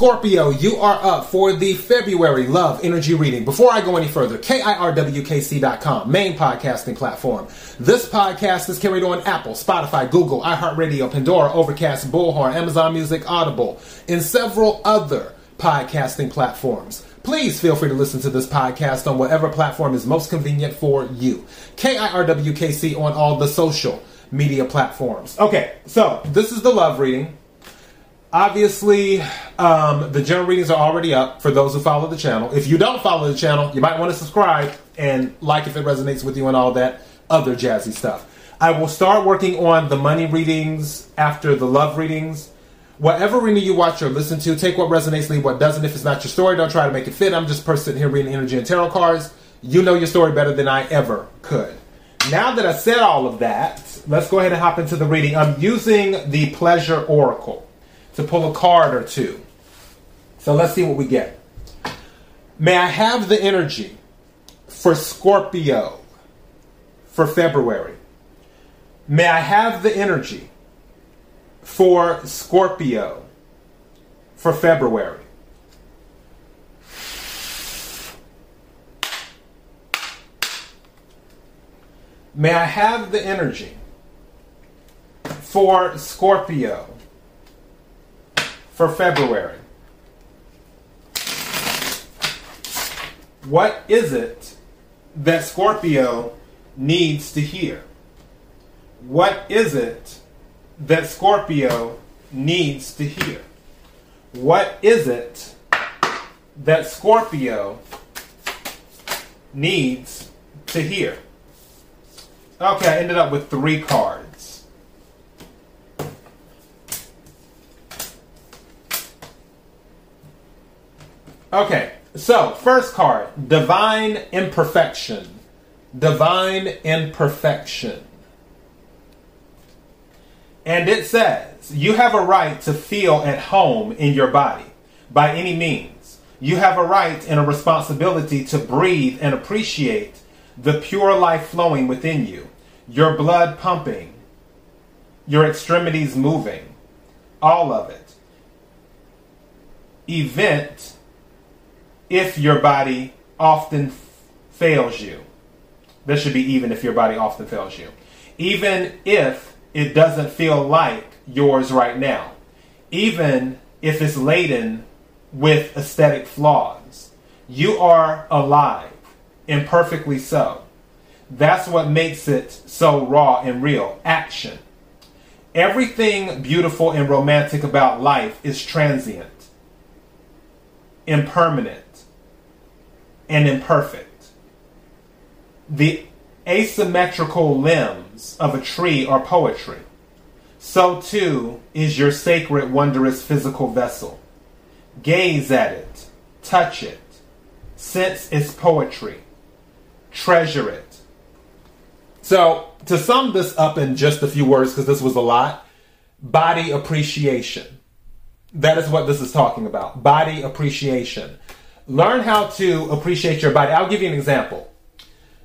Scorpio, you are up for the February Love Energy Reading. Before I go any further, KIRWKC.com, main podcasting platform. This podcast is carried on Apple, Spotify, Google, iHeartRadio, Pandora, Overcast, Bullhorn, Amazon Music, Audible, and several other podcasting platforms. Please feel free to listen to this podcast on whatever platform is most convenient for you. KIRWKC on all the social media platforms. Okay, so this is the love reading. Obviously, um, the general readings are already up for those who follow the channel. If you don't follow the channel, you might want to subscribe and like if it resonates with you and all that other jazzy stuff. I will start working on the money readings after the love readings. Whatever reading you watch or listen to, take what resonates, leave what doesn't. If it's not your story, don't try to make it fit. I'm just person here reading energy and tarot cards. You know your story better than I ever could. Now that I said all of that, let's go ahead and hop into the reading. I'm using the Pleasure Oracle to pull a card or two. So let's see what we get. May I have the energy for Scorpio for February? May I have the energy for Scorpio for February? May I have the energy for Scorpio for February. What is it that Scorpio needs to hear? What is it that Scorpio needs to hear? What is it that Scorpio needs to hear? Okay, I ended up with three cards. Okay, so first card Divine Imperfection. Divine Imperfection. And it says, You have a right to feel at home in your body by any means. You have a right and a responsibility to breathe and appreciate the pure life flowing within you, your blood pumping, your extremities moving, all of it. Event if your body often fails you. This should be even if your body often fails you. Even if it doesn't feel like yours right now. Even if it's laden with aesthetic flaws. You are alive, imperfectly so. That's what makes it so raw and real action. Everything beautiful and romantic about life is transient, impermanent, and imperfect. The asymmetrical limbs of a tree are poetry. So too is your sacred, wondrous physical vessel. Gaze at it, touch it, sense its poetry, treasure it. So, to sum this up in just a few words, because this was a lot, body appreciation. That is what this is talking about. Body appreciation learn how to appreciate your body. I'll give you an example.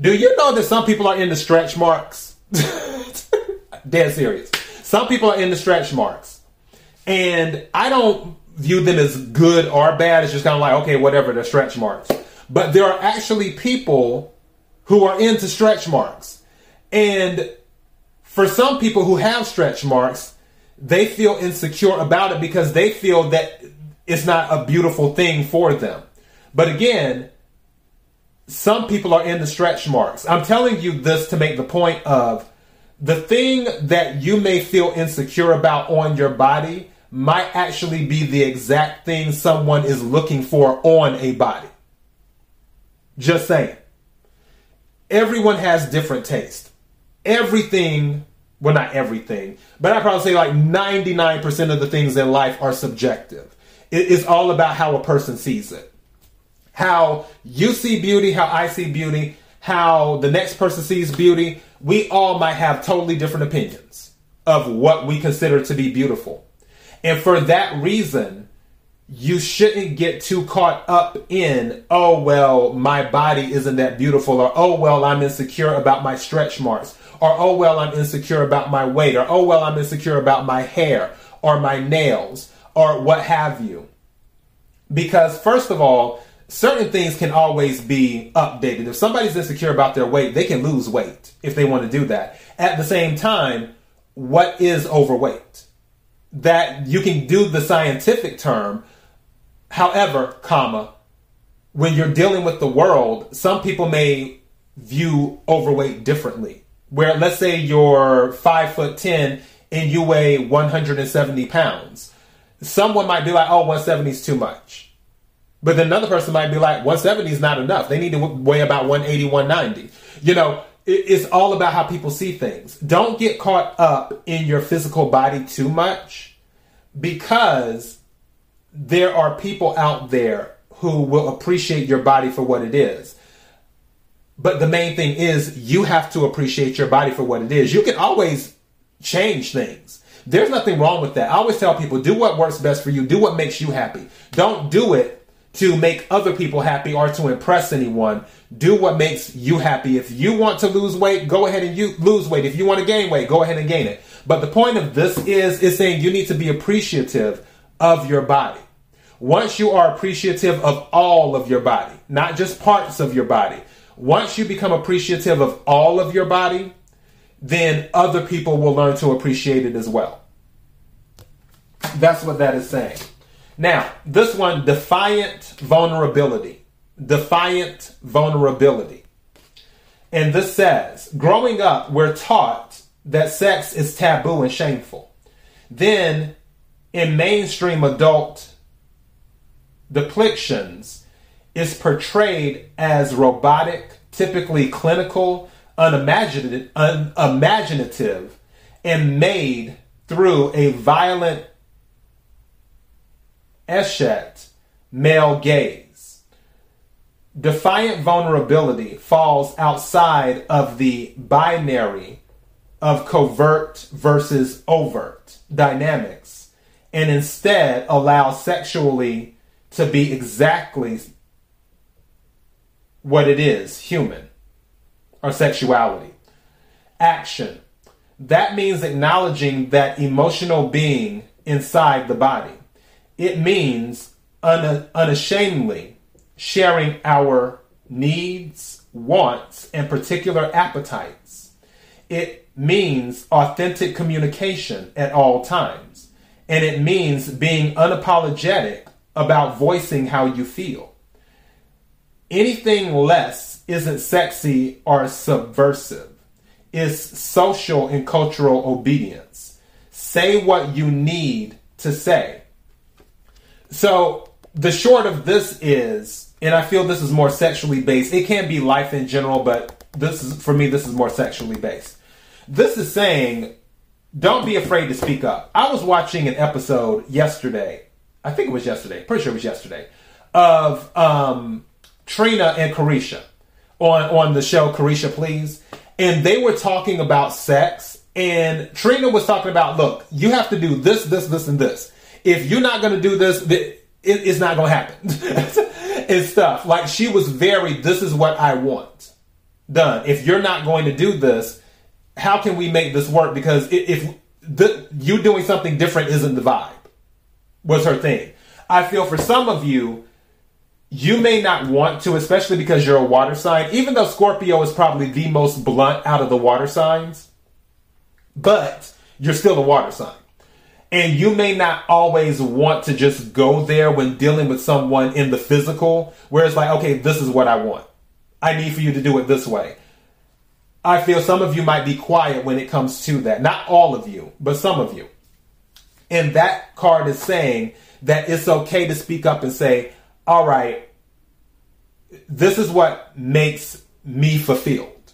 Do you know that some people are into stretch marks? Dead serious. Some people are into stretch marks. And I don't view them as good or bad. It's just kind of like, okay, whatever, they're stretch marks. But there are actually people who are into stretch marks. And for some people who have stretch marks, they feel insecure about it because they feel that it's not a beautiful thing for them. But again, some people are in the stretch marks. I'm telling you this to make the point of the thing that you may feel insecure about on your body might actually be the exact thing someone is looking for on a body. Just saying. Everyone has different taste. Everything, well, not everything, but I probably say like 99% of the things in life are subjective. It is all about how a person sees it how you see beauty, how I see beauty, how the next person sees beauty, we all might have totally different opinions of what we consider to be beautiful. And for that reason, you shouldn't get too caught up in, oh, well, my body isn't that beautiful, or oh, well, I'm insecure about my stretch marks, or oh, well, I'm insecure about my weight, or oh, well, I'm insecure about my hair, or my nails, or what have you. Because, first of all, certain things can always be updated. If somebody's insecure about their weight, they can lose weight if they want to do that. At the same time, what is overweight? That you can do the scientific term, however, comma, when you're dealing with the world, some people may view overweight differently. Where let's say you're five foot ten and you weigh 170 pounds. Someone might be like, oh, 170 is too much. But then another person might be like, 170 is not enough. They need to weigh about 180, 190. You know, it's all about how people see things. Don't get caught up in your physical body too much because there are people out there who will appreciate your body for what it is. But the main thing is you have to appreciate your body for what it is. You can always change things. There's nothing wrong with that. I always tell people do what works best for you, do what makes you happy. Don't do it to make other people happy or to impress anyone. Do what makes you happy. If you want to lose weight, go ahead and you lose weight. If you want to gain weight, go ahead and gain it. But the point of this is is saying you need to be appreciative of your body. Once you are appreciative of all of your body, not just parts of your body, once you become appreciative of all of your body, then other people will learn to appreciate it as well. That's what that is saying. Now, this one, defiant vulnerability. Defiant vulnerability. And this says, growing up, we're taught that sex is taboo and shameful. Then, in mainstream adult depictions, is portrayed as robotic, typically clinical, unimaginative, unimaginative and made through a violent eshet male gaze. Defiant vulnerability falls outside of the binary of covert versus overt dynamics and instead allows sexually to be exactly what it is human or sexuality. Action. That means acknowledging that emotional being inside the body. It means un- unashamedly sharing our needs, wants, and particular appetites. It means authentic communication at all times. And it means being unapologetic about voicing how you feel. Anything less isn't sexy or subversive. It's social and cultural obedience. Say what you need to say. So the short of this is, and I feel this is more sexually based. It can be life in general, but this is for me. This is more sexually based. This is saying, don't be afraid to speak up. I was watching an episode yesterday. I think it was yesterday. Pretty sure it was yesterday of um, Trina and Carisha on on the show Carisha Please, and they were talking about sex. And Trina was talking about, look, you have to do this, this, this, and this. If you're not going to do this, it's not going to happen. and stuff like she was very. This is what I want done. If you're not going to do this, how can we make this work? Because if the, you doing something different isn't the vibe, was her thing. I feel for some of you, you may not want to, especially because you're a water sign, even though Scorpio is probably the most blunt out of the water signs, but you're still a water sign. And you may not always want to just go there when dealing with someone in the physical, where it's like, okay, this is what I want. I need for you to do it this way. I feel some of you might be quiet when it comes to that. Not all of you, but some of you. And that card is saying that it's okay to speak up and say, all right, this is what makes me fulfilled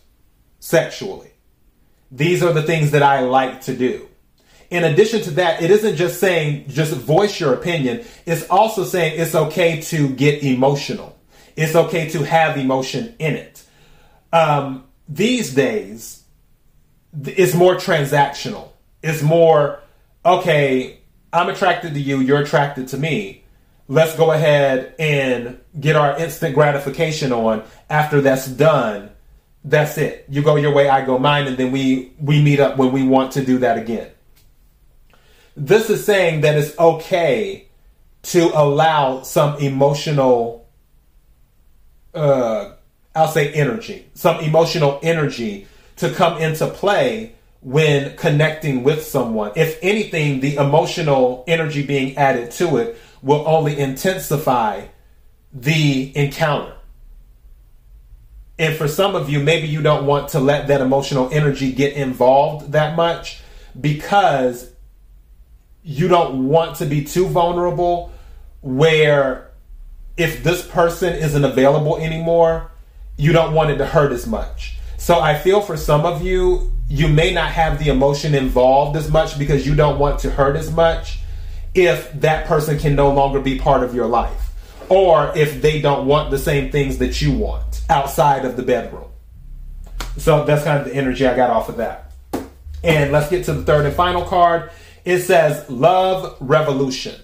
sexually. These are the things that I like to do. In addition to that, it isn't just saying just voice your opinion. It's also saying it's okay to get emotional. It's okay to have emotion in it. Um, these days, it's more transactional. It's more, okay, I'm attracted to you, you're attracted to me let's go ahead and get our instant gratification on. After that's done, that's it. You go your way, I go mine, and then we we meet up when we want to do that again. This is saying that it's okay to allow some emotional, uh, I'll say energy, some emotional energy to come into play when connecting with someone. If anything, the emotional energy being added to it will only intensify the encounter. And for some of you, maybe you don't want to let that emotional energy get involved that much because you don't want to be too vulnerable. Where if this person isn't available anymore, you don't want it to hurt as much. So I feel for some of you, you may not have the emotion involved as much because you don't want to hurt as much if that person can no longer be part of your life or if they don't want the same things that you want outside of the bedroom. So that's kind of the energy I got off of that. And let's get to the third and final card. It says Love Revolution.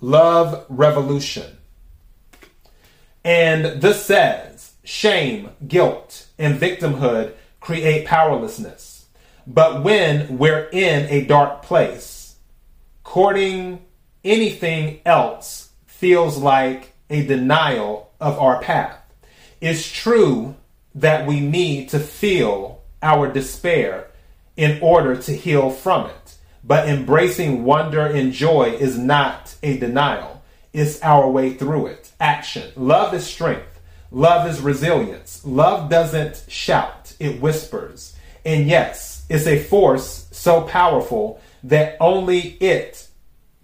Love Revolution. And this says shame, guilt, and victimhood create powerlessness. But when we're in a dark place, courting anything else feels like a denial of our path. It's true that we need to feel our despair in order to heal from it. But embracing wonder and joy is not a denial, it's our way through it. Action. Love is strength, love is resilience. Love doesn't shout, it whispers. And yes, it's a force so powerful that only it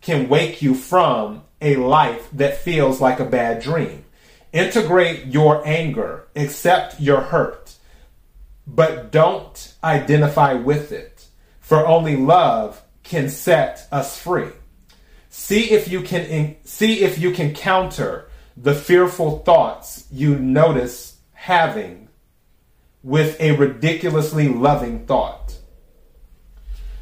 can wake you from a life that feels like a bad dream. Integrate your anger, accept your hurt, but don't identify with it, for only love can set us free. See if you can in, see if you can counter the fearful thoughts you notice having with a ridiculously loving thought.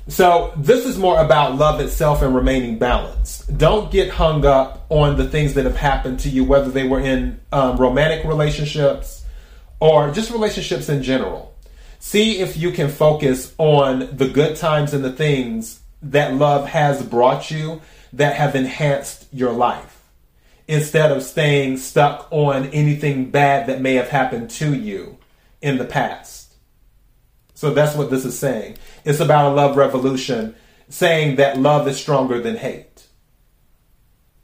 So, this is more about love itself and remaining balanced. Don't get hung up on the things that have happened to you, whether they were in um, romantic relationships or just relationships in general. See if you can focus on the good times and the things that love has brought you that have enhanced your life instead of staying stuck on anything bad that may have happened to you in the past. So that's what this is saying. It's about a love revolution, saying that love is stronger than hate.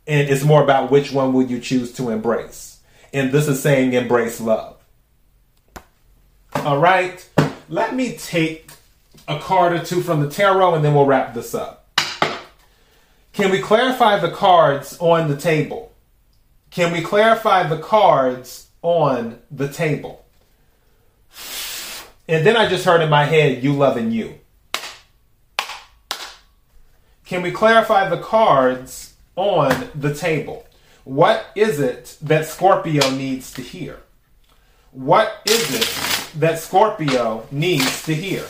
And it's more about which one will you choose to embrace. And this is saying embrace love. All right. Let me take a card or two from the tarot and then we'll wrap this up. Can we clarify the cards on the table? Can we clarify the cards on the table? And then I just heard in my head, you loving you. Can we clarify the cards on the table? What is it that Scorpio needs to hear? What is it that Scorpio needs to hear?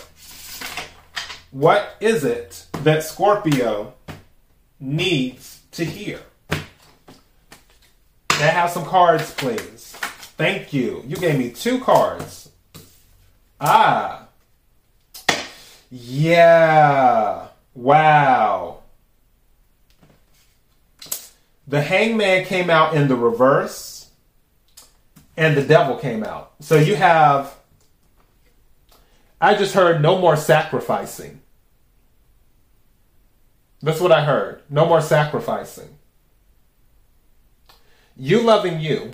What is it that Scorpio needs to hear? I have some cards, please? Thank you. You gave me two cards. Ah. Yeah. Wow. The hangman came out in the reverse, and the devil came out. So you have I just heard no more sacrificing. That's what I heard. No more sacrificing. You loving you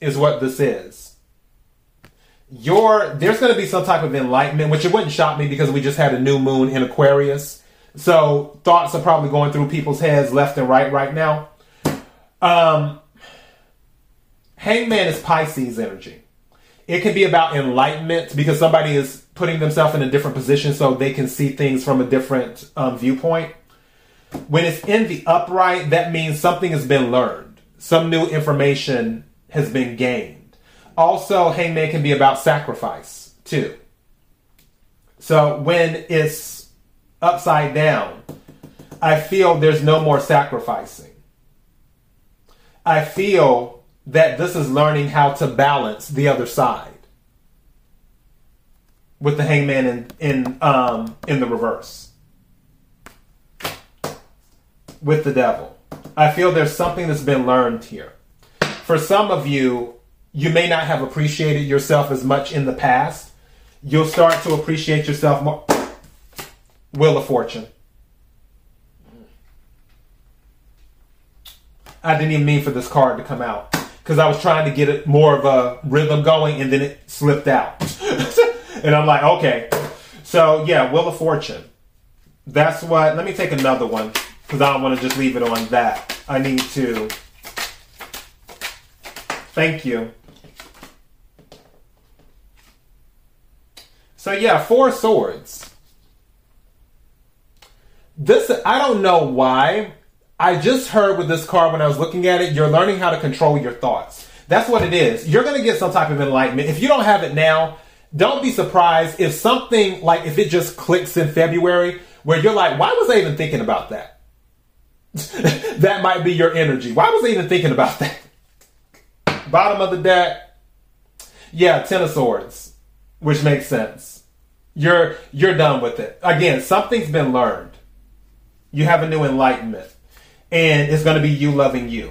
is what this is. Your there's going to be some type of enlightenment, which it wouldn't shock me because we just had a new moon in Aquarius. So thoughts are probably going through people's heads left and right right now. Um, Hangman is Pisces energy. It can be about enlightenment because somebody is putting themselves in a different position so they can see things from a different um, viewpoint. When it's in the upright, that means something has been learned, some new information has been gained. Also, hangman can be about sacrifice too. So when it's upside down, I feel there's no more sacrificing. I feel that this is learning how to balance the other side with the hangman in in um, in the reverse. with the devil. I feel there's something that's been learned here. For some of you, you may not have appreciated yourself as much in the past. You'll start to appreciate yourself more. Wheel of Fortune. I didn't even mean for this card to come out because I was trying to get it more of a rhythm going and then it slipped out. And I'm like, okay. So yeah, Wheel of Fortune. That's what. Let me take another one because I don't want to just leave it on that. I need to. Thank you. So yeah, four swords. This I don't know why. I just heard with this card when I was looking at it, you're learning how to control your thoughts. That's what it is. You're going to get some type of enlightenment. If you don't have it now, don't be surprised if something like if it just clicks in February where you're like, why was I even thinking about that? that might be your energy. Why was I even thinking about that? Bottom of the deck. Yeah, Ten of Swords, which makes sense. You're you're done with it. Again, something's been learned. You have a new enlightenment. And it's going to be you loving you.